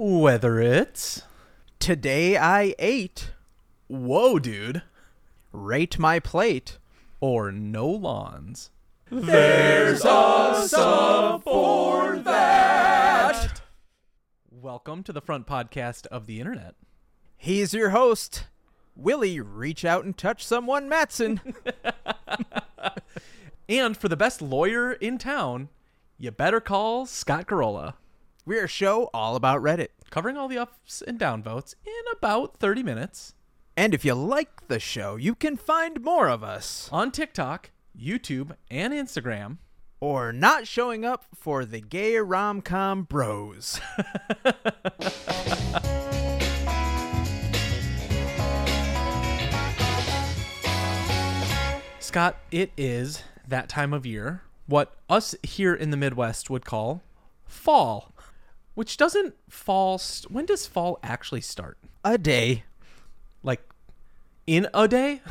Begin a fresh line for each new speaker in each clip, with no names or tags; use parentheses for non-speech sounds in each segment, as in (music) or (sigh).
Whether it's.
Today I ate.
Whoa, dude.
Rate my plate.
Or no lawns.
There's a sub for that.
Welcome to the front podcast of the internet.
He's your host. Willie, reach out and touch someone, Matson. (laughs)
And for the best lawyer in town, you better call Scott Carolla.
We're a show all about Reddit.
Covering all the ups and down votes in about 30 minutes
And if you like the show, you can find more of us.
on TikTok, YouTube, and Instagram.
Or not showing up for the gay rom com bros. (laughs)
Scott, it is that time of year, what us here in the Midwest would call fall, which doesn't fall. St- when does fall actually start?
a day.
Like in a day? (laughs)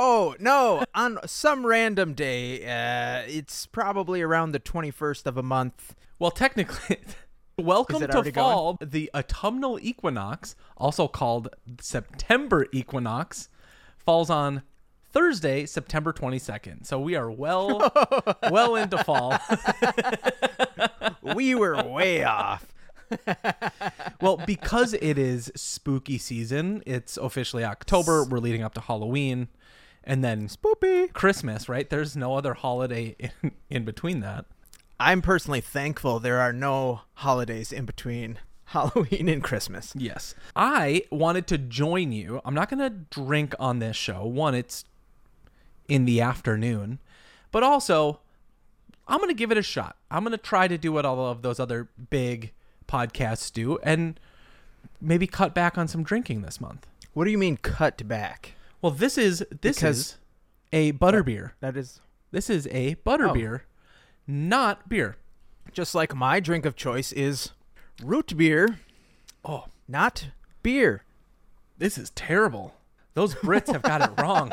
Oh, no. On some random day. Uh, it's probably around the 21st of a month.
Well, technically, (laughs) welcome to
already going?
fall. The autumnal equinox, also called September equinox, falls on Thursday, September 22nd. So we are well, (laughs) well into fall.
We were way off. (laughs)
Well, because it is spooky season, it's officially October. We're leading up to Halloween, and then
Spoopy.
Christmas. Right? There's no other holiday in, in between that.
I'm personally thankful there are no holidays in between (laughs) Halloween and Christmas.
Yes. I wanted to join you. I'm not going to drink on this show. One, it's in the afternoon, but also I'm going to give it a shot. I'm going to try to do what all of those other big podcasts do and maybe cut back on some drinking this month.
What do you mean cut back?
Well, this is this
Because-
is a butterbeer.
That is
This is a butterbeer, oh. not beer.
just like my drink of choice is root beer,
Oh,
not beer.
this is terrible. Those Brits have got it wrong.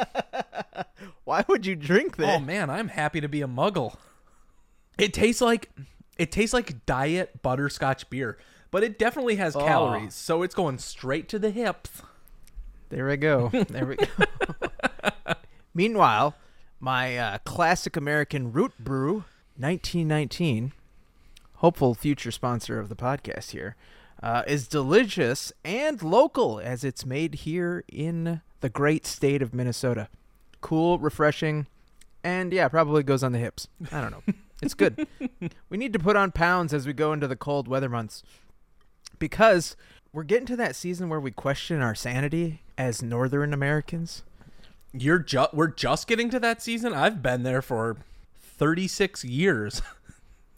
(laughs)
Why would you drink that?
Oh man, I'm happy to be a muggle. It tastes like it tastes like diet butterscotch beer, but it definitely has calories, so it's going straight to the hips.
There we go. There we go. (laughs) Meanwhile, my uh, classic American root brew, 1919, hopeful future sponsor of the podcast here, uh, is delicious and local as it's made here in the great state of Minnesota. Cool, refreshing, and yeah, probably goes on the hips. I don't know. (laughs) It's good. we need to put on pounds as we go into the cold weather months because we're getting to that season where we question our sanity as Northern Americans.
You're ju- we're just getting to that season. I've been there for 36 years.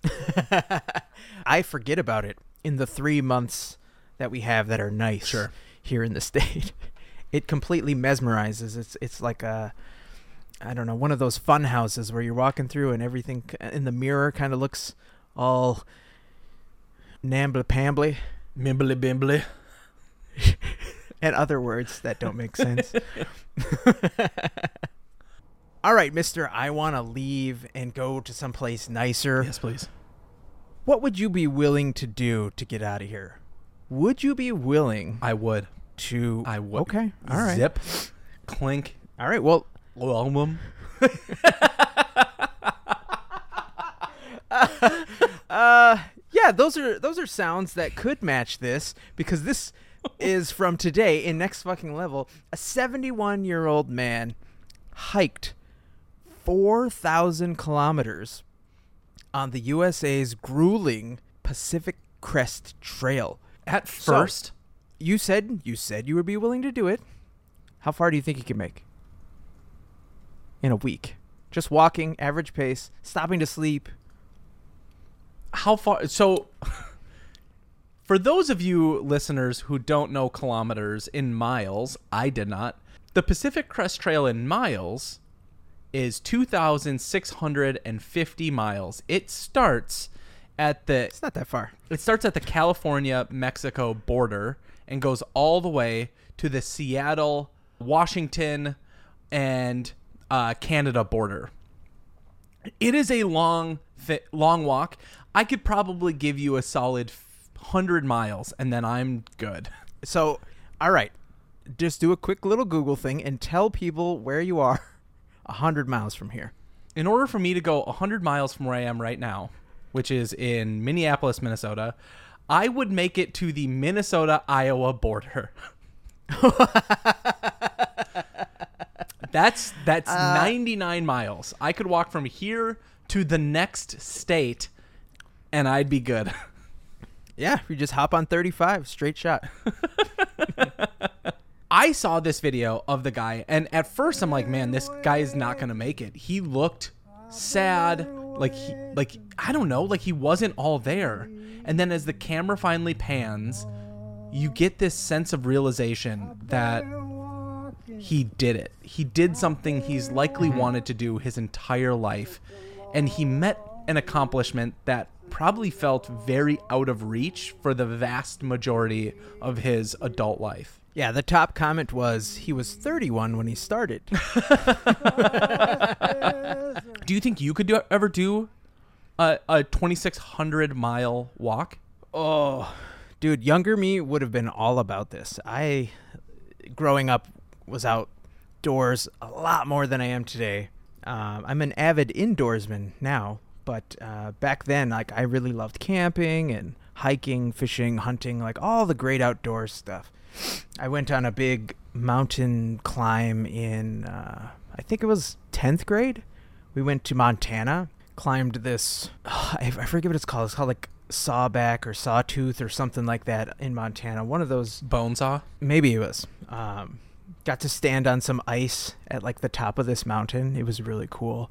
(laughs)
I forget about it in the three months that we have that are nice
Sure.
here in the (laughs) state. It completely mesmerizes. It's it's like a I don't know one of those fun houses where you're walking through and everything in the mirror kind of looks all nambly pambly
Mimbly bimbly. (laughs)
and other words that don't make sense. (laughs) All right, Mister, I want to leave and go to someplace nicer.
Yes, please.
What would you be willing to do to get out of here? Would you be willing
I would.
to?
I would.
Okay. All right.
Zip, clink,
All right. Well,
aluminum. (laughs)
uh, yeah, those are those are sounds that could match this because this is from today in next fucking level. A 71 year old man hiked 4,000 kilometers on the USA's grueling Pacific Crest Trail.
At
So-
first,
You said you said you would be willing to do it. How far do you think you can make? In a week. Just walking, average pace, stopping to sleep.
how far so (laughs) for those of you listeners who don't know kilometers in miles i did not the pacific crest trail in miles is 2650 miles it starts at the
It's not that far.
it starts at the california mexico border and goes all the way to the seattle washington and uh, canada border it is a long, thi- long walk. I could probably give you a solid 100 miles and then I'm good.
So, all right, just do a quick little Google thing and tell people where you are, a hundred miles from here.
In order for me to go 100 miles from where I am right now, which is in Minneapolis, Minnesota, I would make it to the Minnesota Iowa border. (laughs) that's that's uh, 99 miles. I could walk from here to the next state and I'd be good. (laughs)
Yeah, you just hop on 35, straight shot. (laughs)
I saw this video of the guy, and at first I'm like, man, this guy is not gonna make it. He looked sad, like he, like I don't know, like he wasn't all there. And then as the camera finally pans, you get this sense of realization that he did it. He did something he's likely mm-hmm. wanted to do his entire life, and he met an accomplishment that probably felt very out of reach for the vast majority of his adult life.
Yeah, the top comment was he was 31 when he started. (laughs)
Do you think you could do, ever do a, a 2,600 mile walk?
oh, dude, younger me would have been all about this. I, growing up, was outdoors a lot more than I am today. Um, I'm an avid indoorsman now, but uh, back then, like, I really loved camping and hiking, fishing, hunting, like all the great outdoor stuff. I went on a big mountain climb in, uh, I think it was 10th grade. We went to Montana, climbed this, (sighs) I, I forget what it's called. It's called like Sawback or Sawtooth or something like that in Montana. One of those,
Bone saw?
maybe it was. Um, got to stand on some ice at like the top of this mountain. It was really cool.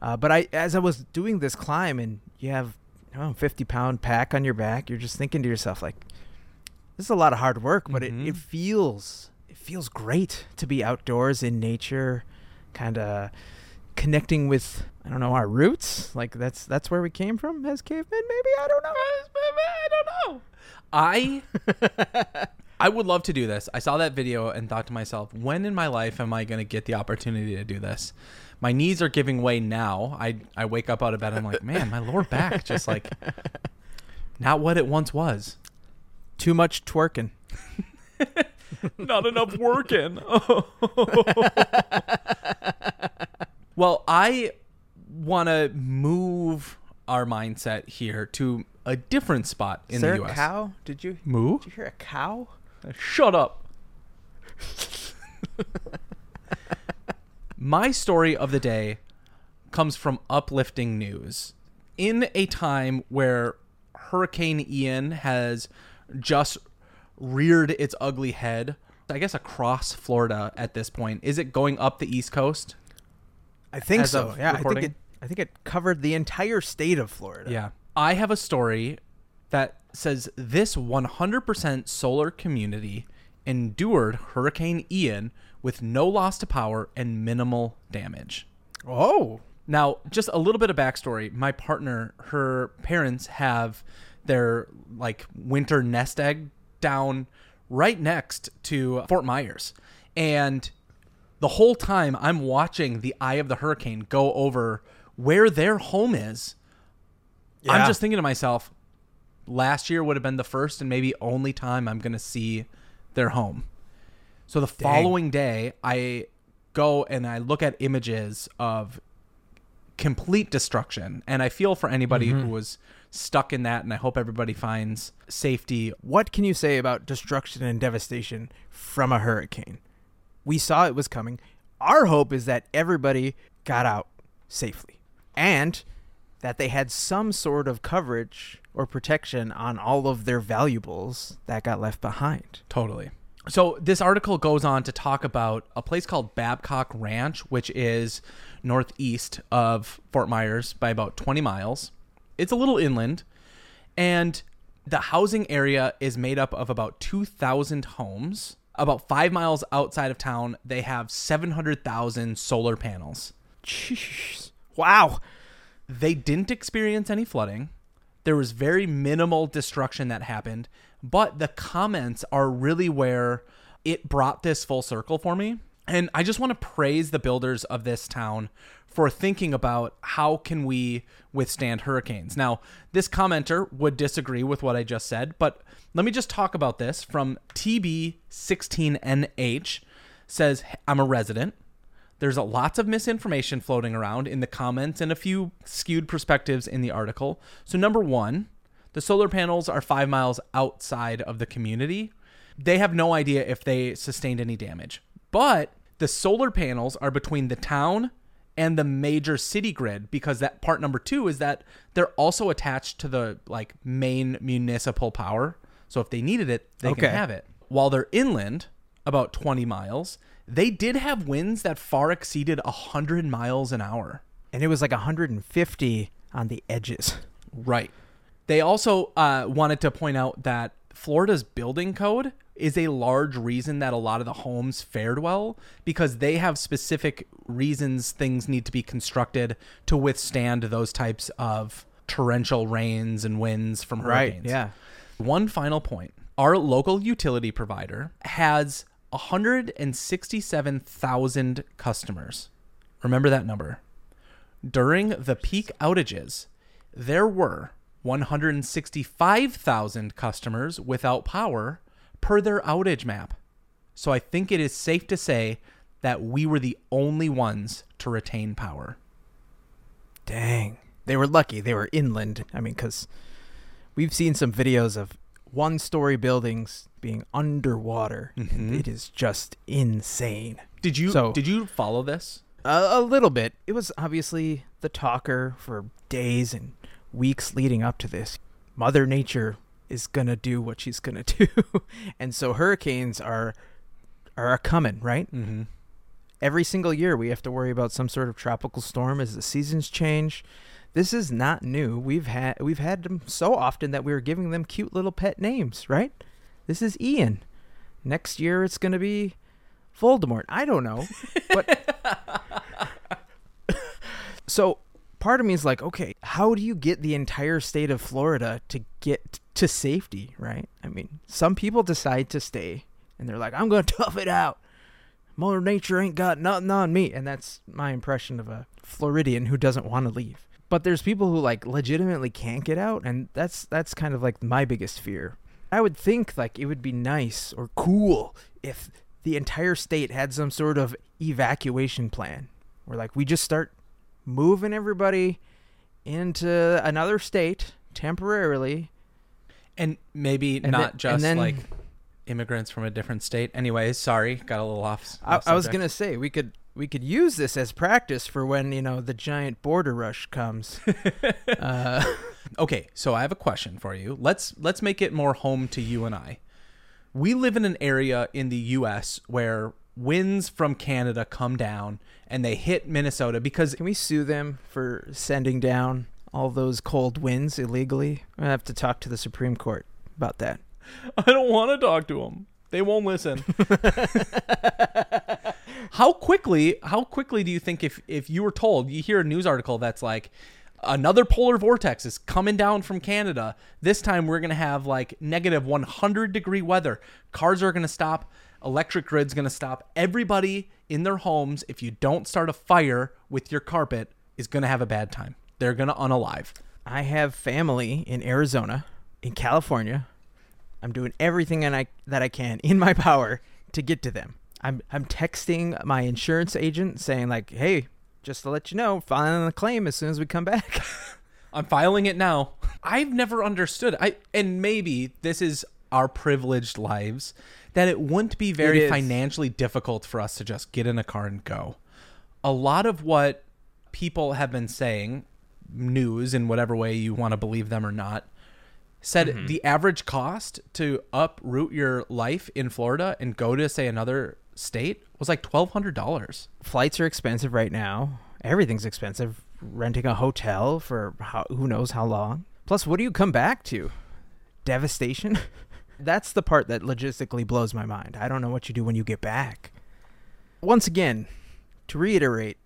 Uh, but I, as I was doing this climb, and you have oh, 50 pound pack on your back, you're just thinking to yourself like, this is a lot of hard work, but
Mhm.
it, it feels it feels great to be outdoors in nature, kind of connecting with I don't know our roots. Like that's that's where we came from as cavemen. Maybe I don't know.
I don't know. I I would love to do this. I saw that video and thought to myself, when in my life am I going to get the opportunity to do this? My knees are giving way now. I I wake up out of bed I'm like, man, my lower back just like not what it once was.
Too much twerking. (laughs)
not enough working. (laughs) well, I want to move our mindset here to a different spot in
Is there
the
a
U.S.
cow? Did you
Moo?
did you hear a cow?
Uh, shut up. (laughs) My story of the day comes from uplifting news. In a time where Hurricane Ian has just reared its ugly head, I guess across Florida at this point, is it going up the East Coast?
I think so. Yeah, I think it. I think it covered the entire state of Florida.
Yeah. I have a story that says this 100% solar community endured Hurricane Ian with no loss to power and minimal damage.
Oh.
Now, just a little bit of backstory. My partner, her parents have their like winter nest egg down right next to Fort Myers. And the whole time I'm watching the eye of the hurricane go over where their home is.
Yeah.
I'm just thinking to myself, last year would have been the first and maybe only time I'm going to see their home. So the following day, I go and I look at images of complete destruction, and I feel for anybody who mm-hmm. was stuck in that, and I hope everybody finds safety.
What can you say about destruction and devastation from a hurricane? We saw it was coming. Our hope is that everybody got out safely and that they had some sort of coverage or protection on all of their valuables that got left behind.
Totally. So this article goes on to talk about a place called Babcock Ranch, which is northeast of Fort Myers by about 20 miles. It's a little inland, and the housing area is made up of about 2,000 homes. About five miles outside of town, they have 700,000 solar panels.
Jeez. Wow.
They didn't experience any flooding. There was very minimal destruction that happened, but the comments are really where it brought this full circle for me. And I just want to praise the builders of this town for thinking about how can we withstand hurricanes. Now, this commenter would disagree with what I just said, but let me just talk about this from TB16NH says I'm a resident. There's a lots of misinformation floating around in the comments and a few skewed perspectives in the article. So number 1, the solar panels are 5 miles outside of the community. They have no idea if they sustained any damage. But the solar panels are between the town and the major city grid because that part number 2 is that they're also attached to the like main municipal power. So if they needed it, they
Okay.
can have it. While they're inland, about 20 miles, they did have winds that far exceeded 100 miles an hour.
And it was like 150 on the edges.
Right. They also uh, wanted to point out that Florida's building code is a large reason that a lot of the homes fared well because they have specific reasons things need to be constructed to withstand those types of torrential rains and winds from hurricanes.
Right, Yeah.
One final point. Our local utility provider has 167,000 customers. Remember that number. During the peak outages, there were 165,000 customers without power per their outage map. So I think it is safe to say that we were the only ones to retain power.
Dang. They were lucky. They were inland. I mean, because we've seen some videos of one story buildings being underwater.
Mhm.
it is just insane.
Did you
So-
did you follow this?
A, a little bit. It was obviously the talker for days and weeks leading up to this. Mother Nature is gonna do what she's gonna (laughs) do, and so hurricanes are are a coming, right?
Mm-hmm.
Every single year we have to worry about some sort of tropical storm as the seasons change. This is not new. We've had we've had them so often that we were giving them cute little pet names, right? This is Ian. Next year it's gonna be Voldemort. I don't know, but (laughs) (laughs) so part of me is like, okay, how do you get the entire state of Florida to get to safety, right? I mean, some people decide to stay and they're like, I'm going (laughs) to tough it out. Mother Nature ain't got nothing on me. And that's my impression of a Floridian who doesn't want to leave. But there's people who like legitimately can't get out and that's that's kind of like my biggest fear. I would think like it would be nice or cool if the entire state had some sort of evacuation plan where like we just start moving everybody into another state temporarily
And maybe
And
not
then-
just
then-
like immigrants from a different state. Anyways, sorry, got a little off.
I,
off
I was gonna say we could we could use this as practice for when you know the giant border rush comes. (laughs) uh,
Okay, so I have a question for you. Let's let's make it more home to you and I. We live in an area in the US where winds from Canada come down and they hit Minnesota because
can we sue them for sending down all those cold winds illegally? I have to talk to the Supreme Court about that. (laughs)
I don't want to talk to them. They won't listen. (laughs) (laughs) how quickly how quickly do you think if if you were told you hear a news article that's like another polar vortex is coming down from Canada. This time we're going to have like negative 100 degree weather. Cars are going to stop, electric grid's going to stop. Everybody in their homes if you don't start a fire with your carpet is going to have a bad time. They're going to unalive.
I have family in Arizona, in California. I'm doing everything and I that I can in my (laughs) power to get to them. I'm I'm texting my insurance agent saying like, "Hey, just to let you know, filing a claim as soon as we come back." (laughs)
I'm filing it now. I've never understood. I and maybe this is our privileged lives that it wouldn't be very financially difficult for us to just get in a car and go. A lot of what people have been saying, news in whatever way you want to believe them or not, said
Mm-hmm.
the average cost to uproot your life in Florida and go to say another state was like twelve hundred dollars.
Flights are expensive right now. Everything's expensive. Renting a hotel for how, who knows how long. Plus, what do you come back to? Devastation. (laughs) That's the part that logistically blows my mind. I don't know what you do when you get back. Once again, to reiterate,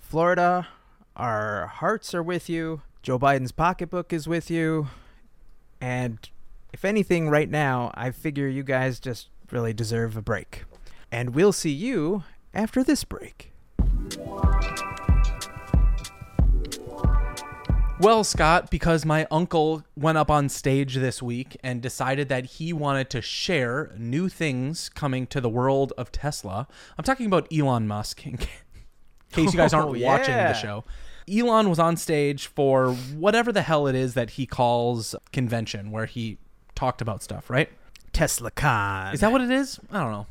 Florida, our hearts are with you. Joe Biden's pocketbook is with you. And if anything, right now, I figure you guys just really deserve a break. And we'll see you after this break.
Well, Scott, because my uncle went up on stage this week and decided that he wanted to share new things coming to the world of Tesla. I'm talking about Elon Musk, in case you guys aren't (laughs)
Oh,
watching
yeah.
the show. Elon was on stage for whatever the hell it is that he calls convention, where he talked about stuff, right?
Tesla Con.
Is that what it is? I don't know.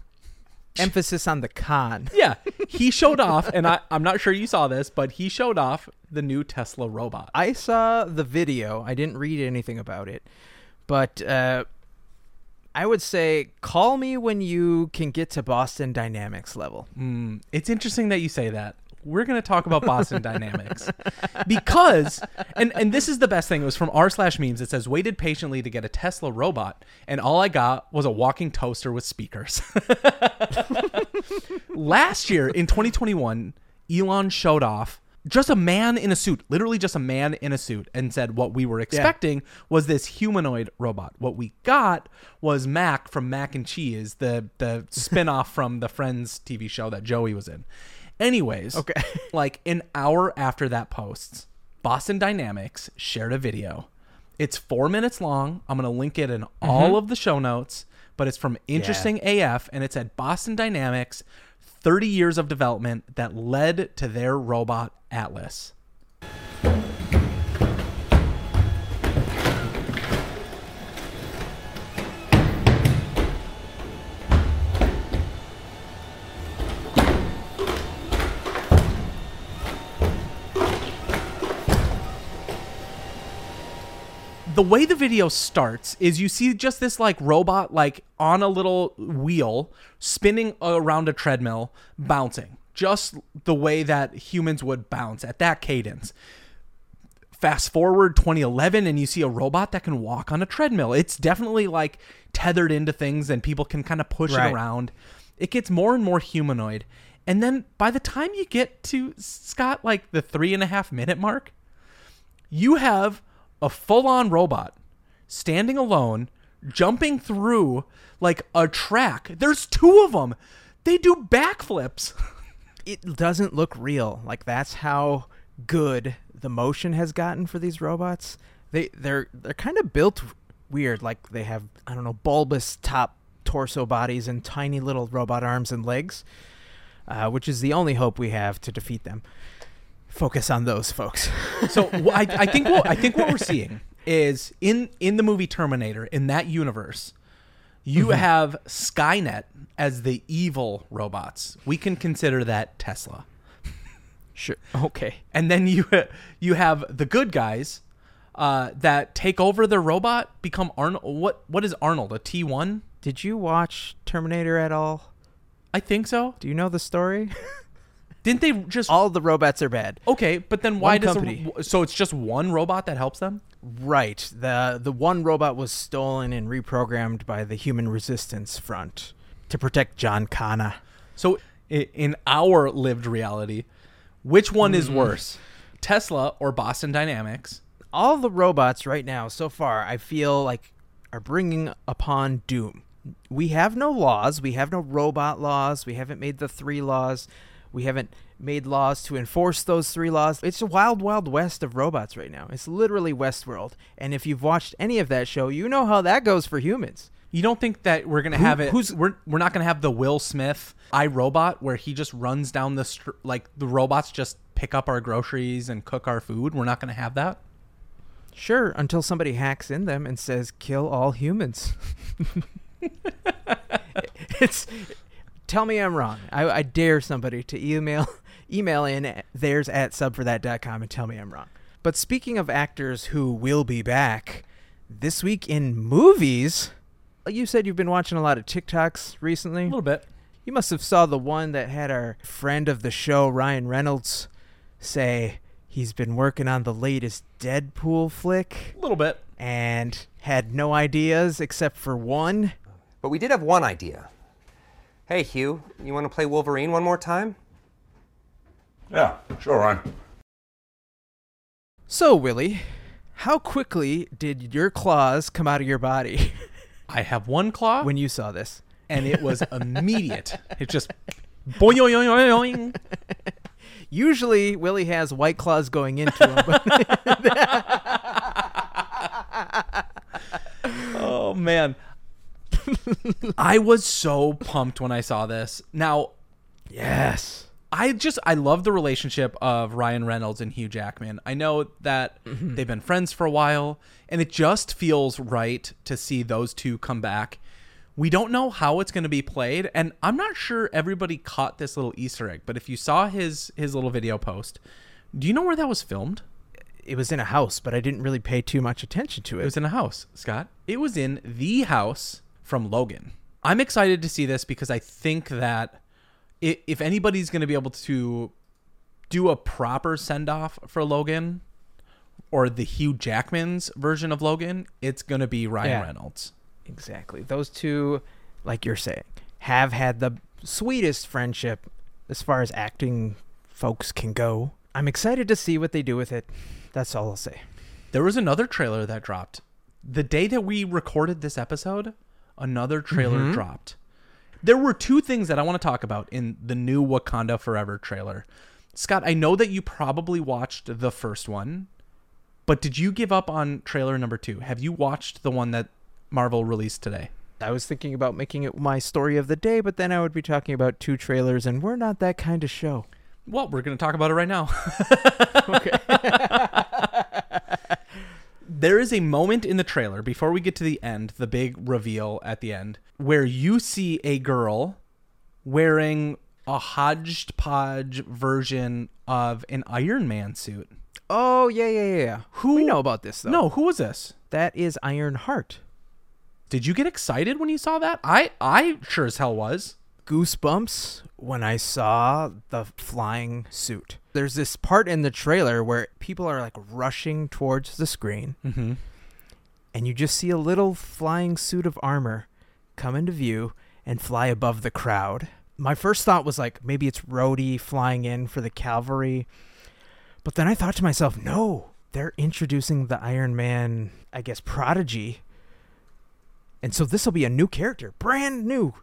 Emphasis on the con? (laughs)
Yeah, (laughs) he showed off, and I, I'm not sure you saw this, but he showed off the new Tesla robot.
I saw the video. I didn't read anything about it, but uh, I would say call me when you can get to Boston Dynamics level.
Mm, it's interesting that you say that. We're going to talk about Boston Dynamics because, and and this is the best thing. It was from r slash memes. It says waited patiently to get a Tesla robot, and all I got was a walking toaster with speakers. (laughs) Last year in 2021, Elon showed off just a man in a suit, literally just a man in a suit, and said what we were expecting was this humanoid robot. What we got was Mac from Mac and Cheese, the the spin-off from the Friends TV show that Joey was in. Anyways,
Okay. (laughs)
like an hour after that posts, Boston Dynamics shared a video. It's four minutes long. I'm gonna link it in mm-hmm. all of the show notes, but it's from Interesting AF, and it's at Boston Dynamics. 30 years of development that led to their robot Atlas. The way the video starts is you see just this like robot like on a little wheel spinning around a treadmill bouncing just the way that humans would bounce at that cadence. Fast forward 2011 and you see a robot that can walk on a treadmill. It's definitely like tethered into things and people can kind of push
Right.
it around. It gets more and more humanoid. And then by the time you get to scott like the three and a half minute mark you have a full-on robot standing alone jumping through like a track there's two of them they do backflips (laughs)
It doesn't look real. Like that's how good the motion has gotten for these robots. They they're they're kind of built weird. Like they have I don't know bulbous top torso bodies and tiny little robot arms and legs, uh, which is the only hope we have to defeat them. Focus on those folks. (laughs)
so I, I think what I think what we're seeing is in in the movie Terminator in that universe, you have Skynet as the evil robots. We can consider that Tesla,
sure. Okay.
and then you you have the good guys uh, that take over the robot, become Arnold. What what is Arnold? A T one?
Did you watch Terminator at all?
I think so.
Do you know the story? (laughs)
Didn't they just
all the robots are bad.
okay? But then why
One
does
company.
a, so it's just one robot that helps them?
Right. The the one robot was stolen and reprogrammed by the Human Resistance Front to protect John Connor.
So in our lived reality, which one is mm. worse, Tesla or Boston Dynamics?
All the robots right now so far I feel like are bringing upon doom. We have no laws, we have no robot laws, we haven't made the 3 laws. We haven't made laws to enforce those three laws. It's a wild, wild west of robots right now. It's literally Westworld. And if you've watched any of that show, you know how that goes for humans.
You don't think that we're gonna
Who-
have it?
who's-
we're we're not gonna have the Will Smith iRobot where he just runs down the str- like the robots just pick up our groceries and cook our food. We're not gonna have that.
Sure, until somebody hacks in them and says kill all humans. (laughs) it's tell me I'm wrong. I, I dare somebody to email (laughs) email in at theirs at subforthat.com and tell me I'm wrong. But speaking of actors who will be back, this week in movies, uh, you said you've been watching a lot of TikToks recently.
A little bit.
You must have saw the one that had our friend of the show Ryan Reynolds say he's been working on the latest Deadpool flick
A little bit.
and had no ideas except for one.
But we did have one idea. Hey, Hugh, you want to play Wolverine one more time?
Yeah, sure, Ryan.
So, Willie, how quickly did your claws come out of your body
I have one claw,
when you saw this?
and it was (laughs) immediate. it just Boing, boing, boing, boing.
Usually, Willie has white claws going into him, but (laughs) (laughs)
Oh man. (laughs) I was so pumped when I saw this. Now,
yes,
I just I love the relationship of Ryan Reynolds and Hugh Jackman. I know that mm-hmm. they've been friends for a while, and it just feels right to see those two come back. We don't know how it's going to be played, and I'm not sure everybody caught this little Easter egg. But if you saw his his little video post, do you know where that was filmed?
it was in a house, but I didn't really pay too much attention to
It
it.
was in a house, Scott. It was in the house from Logan. I'm excited to see this because I think that if anybody's going to be able to do a proper send off for Logan or the Hugh Jackman's version of Logan, it's going to be Ryan
Yeah.
Reynolds.
Exactly. Those two, like you're saying, have had the sweetest friendship as far as acting folks can go. I'm excited to see what they do with it. That's all I'll say.
There was another trailer that dropped. The day that we recorded this episode, another trailer mm-hmm. dropped. There were two things that I want to talk about in the new Wakanda Forever trailer. Scott, I know that you probably watched the first one, but did you give up on trailer number two? Have you watched the one that Marvel released today?
I was thinking about making it my story of the day, but then I would be talking about two trailers, and we're not that kind of show.
Well, we're going to talk about it right now. (laughs) (laughs) there is a moment in the trailer before we get to the end, the big reveal at the end, where you see a girl wearing a hodgepodge version of an Iron Man suit.
Oh yeah, yeah, yeah, yeah.
Who-
we know about this though?
No, who was this?
that is Ironheart.
Did you get excited when you saw that? I I sure as hell was.
Goosebumps when I saw the flying suit. There's this part in the trailer where people are like rushing towards the screen,
Mm-hmm.
and you just see a little flying suit of armor come into view and fly above the crowd. My first thought was like maybe it's Rhodey flying in for the cavalry, but then I thought to myself, no, they're introducing the Iron Man, I guess, prodigy. And so this will be a new character, brand new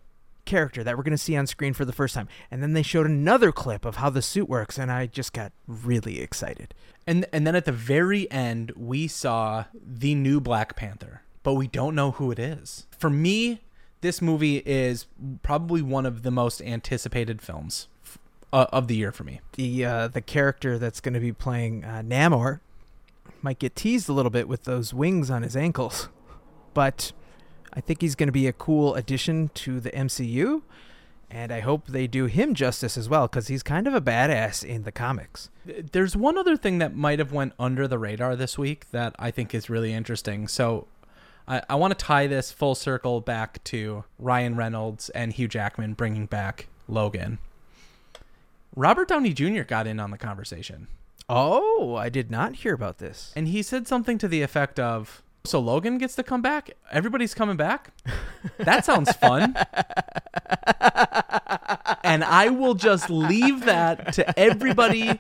character that we're going to see on screen for the first time. And then they showed another clip of how the suit works, and I just got really excited.
And and then at the very end, we saw the new Black Panther, but we don't know who it is. For me, this movie is probably one of the most anticipated films uh, of the year for me.
The uh, the character that's going to be playing uh, Namor might get teased a little bit with those wings on his ankles, but I think he's going to be a cool addition to the MCU. And I hope they do him justice as well, because he's kind of a badass in the comics.
There's one other thing that might have went under the radar this week that I think is really interesting. So I, I want to tie this full circle back to Ryan Reynolds and Hugh Jackman bringing back Logan. Robert Downey Jr. got in on the conversation.
Oh, I did not hear about this.
and he said something to the effect of so logan gets to come back everybody's coming back that sounds fun and i will just leave that to everybody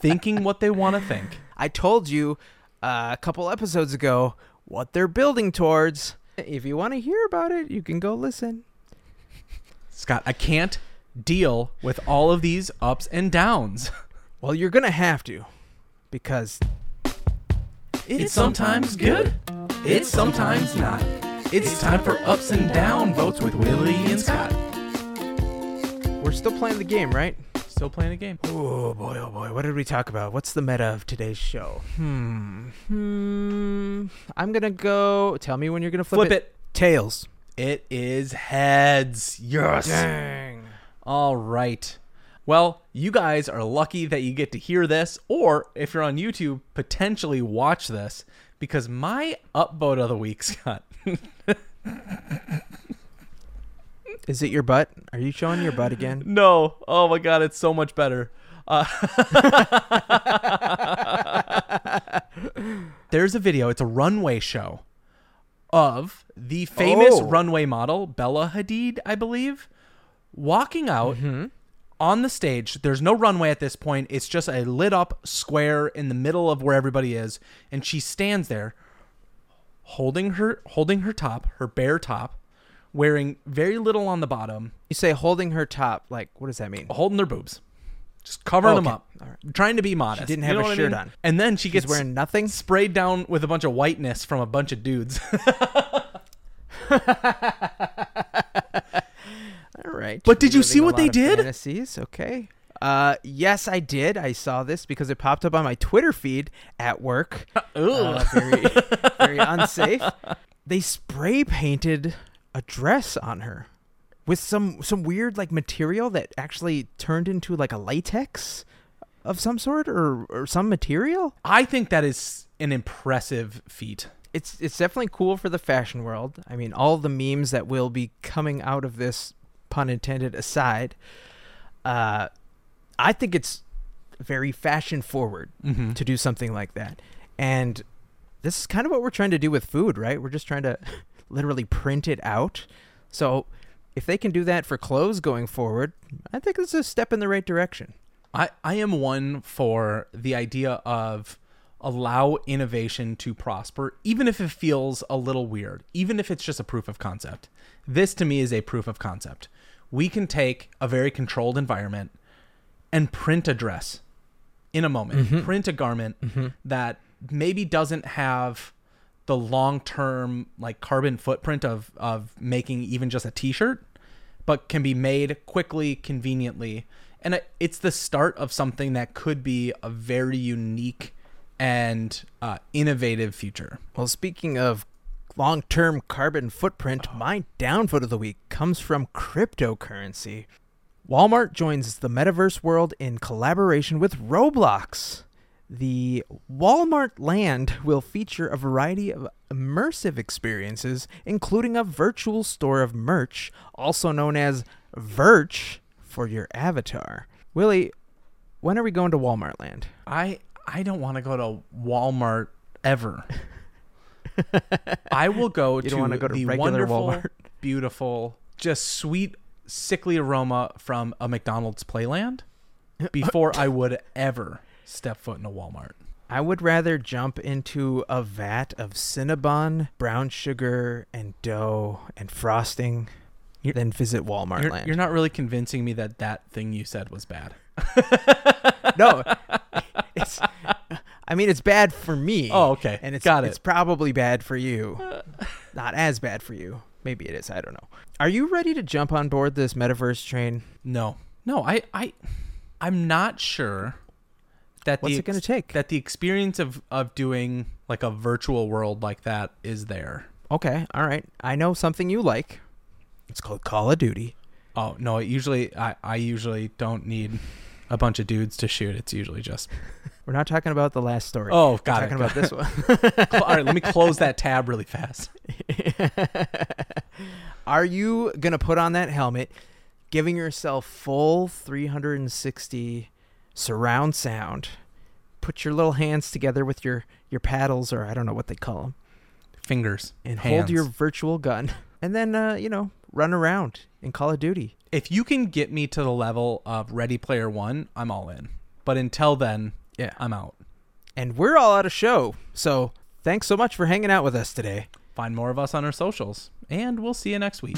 thinking what they want to think
I told you uh, a couple episodes ago what they're building towards. If you want to hear about it, you can go listen.
scott i can't deal with all of these ups and downs
Well, you're going to have to because
it's sometimes good it's sometimes not it's time for ups and down votes with willie and scott
we're still playing the game, right?
still playing the game
Oh boy, oh boy, what did we talk about? What's the meta of today's show? Hmm. Hmm. I'm gonna go. Tell me when you're gonna flip,
flip it
Tails.
it is heads yes
Dang.
All right. Well, you guys are lucky that you get to hear this, or if you're on YouTube, potentially watch this, because my upvote of the week, (laughs) Scott.
Is it your butt? Are you showing your butt again? (laughs)
no. Oh my God, it's so much better. Uh, (laughs) there's a video, it's a runway show of the famous
Oh.
runway model, Bella Hadid, I believe, walking out on the stage. There's no runway at this point. It's just a lit up square in the middle of where everybody is, and she stands there holding her holding her top, her bare top, wearing very little on the bottom,
You say holding her top, like what does that mean?
holding their boobs, just covering oh, them
Okay.
up,
All
trying to be modest.
She didn't
You
have
know
a
what I
shirt
mean?
on.
and then she
She's
gets
wearing nothing.
sprayed down with a bunch of whiteness from a bunch of dudes. (laughs) (laughs)
All right.
But did you see what they did?
Fantasies. Okay. Uh, yes, I did. I saw this because it popped up on my Twitter feed at work. (laughs) Uh, very, very unsafe. They spray painted a dress on her with some some weird like material that actually turned into like a latex of some sort or or some material.
I think that is an impressive feat.
it's it's definitely cool for the fashion world. I mean, all the memes that will be coming out of this, pun intended, aside, uh, I think it's very fashion forward
Mm-hmm.
to do something like that. And this is kind of what we're trying to do with food, right? We're just trying to (laughs) literally print it out. So if they can do that for clothes going forward, I think it's a step in the right direction.
I, I am one for the idea of allow innovation to prosper, even if it feels a little weird, even if it's just a proof of concept. This to me is a proof of concept. We can take a very controlled environment and print a dress in a moment, mm-hmm. print a garment mm-hmm. that maybe doesn't have the long term like carbon footprint of of making even just a t-shirt but can be made quickly, conveniently. And uh, it's the start of something that could be a very unique and uh, innovative future.
Well, speaking of long term carbon footprint, my downvote of the week comes from cryptocurrency. Walmart joins the metaverse world in collaboration with Roblox. The Walmart land will feature a variety of immersive experiences, including a virtual store of merch, also known as Virch for your avatar. Willie, when are we going to Walmart land?
I I don't want to go to Walmart ever. I will go (laughs)
You
to,
go to
the wonderful,
Walmart? (laughs)
beautiful, just sweet, sickly aroma from a McDonald's Playland (laughs) before I would ever step foot in a Walmart.
I would rather jump into a vat of Cinnabon, brown sugar, and dough and frosting
You're-
than visit Walmart
You're,
land.
you're not really convincing me that that thing you said was bad.
no, it's. (laughs) I mean, it's bad for me.
Oh, okay.
and it's
Got it.
It's probably bad for you. (laughs) not as bad for you. Maybe it is. I don't know. Are you ready to jump on board this metaverse train?
No, no, I, I, I'm not sure that
What's
the
it gonna take?
That the experience of of doing like a virtual world like that is there.
Okay, all right. I know something you like. It's called Call of Duty.
Oh no, it usually I, I usually don't need a bunch of dudes to shoot. It's usually just. (laughs)
We're not talking about the last story.
Oh,
We're
got it.
talking
got
about this one. (laughs)
All right, let me (laughs) close that tab really fast.
Are you gonna put on that helmet, giving yourself full 360 surround sound? Put your little hands together with your your paddles, or I don't know what they call them,
Fingers
and
hands.
hold your virtual gun, and then uh, you know run around in Call of Duty.
If you can get me to the level of Ready Player One, I'm all in. But until then,
Yeah.
I'm out.
And we're all out of show, so thanks so much for hanging out with us today.
Find more of us on our socials, and we'll see you next week.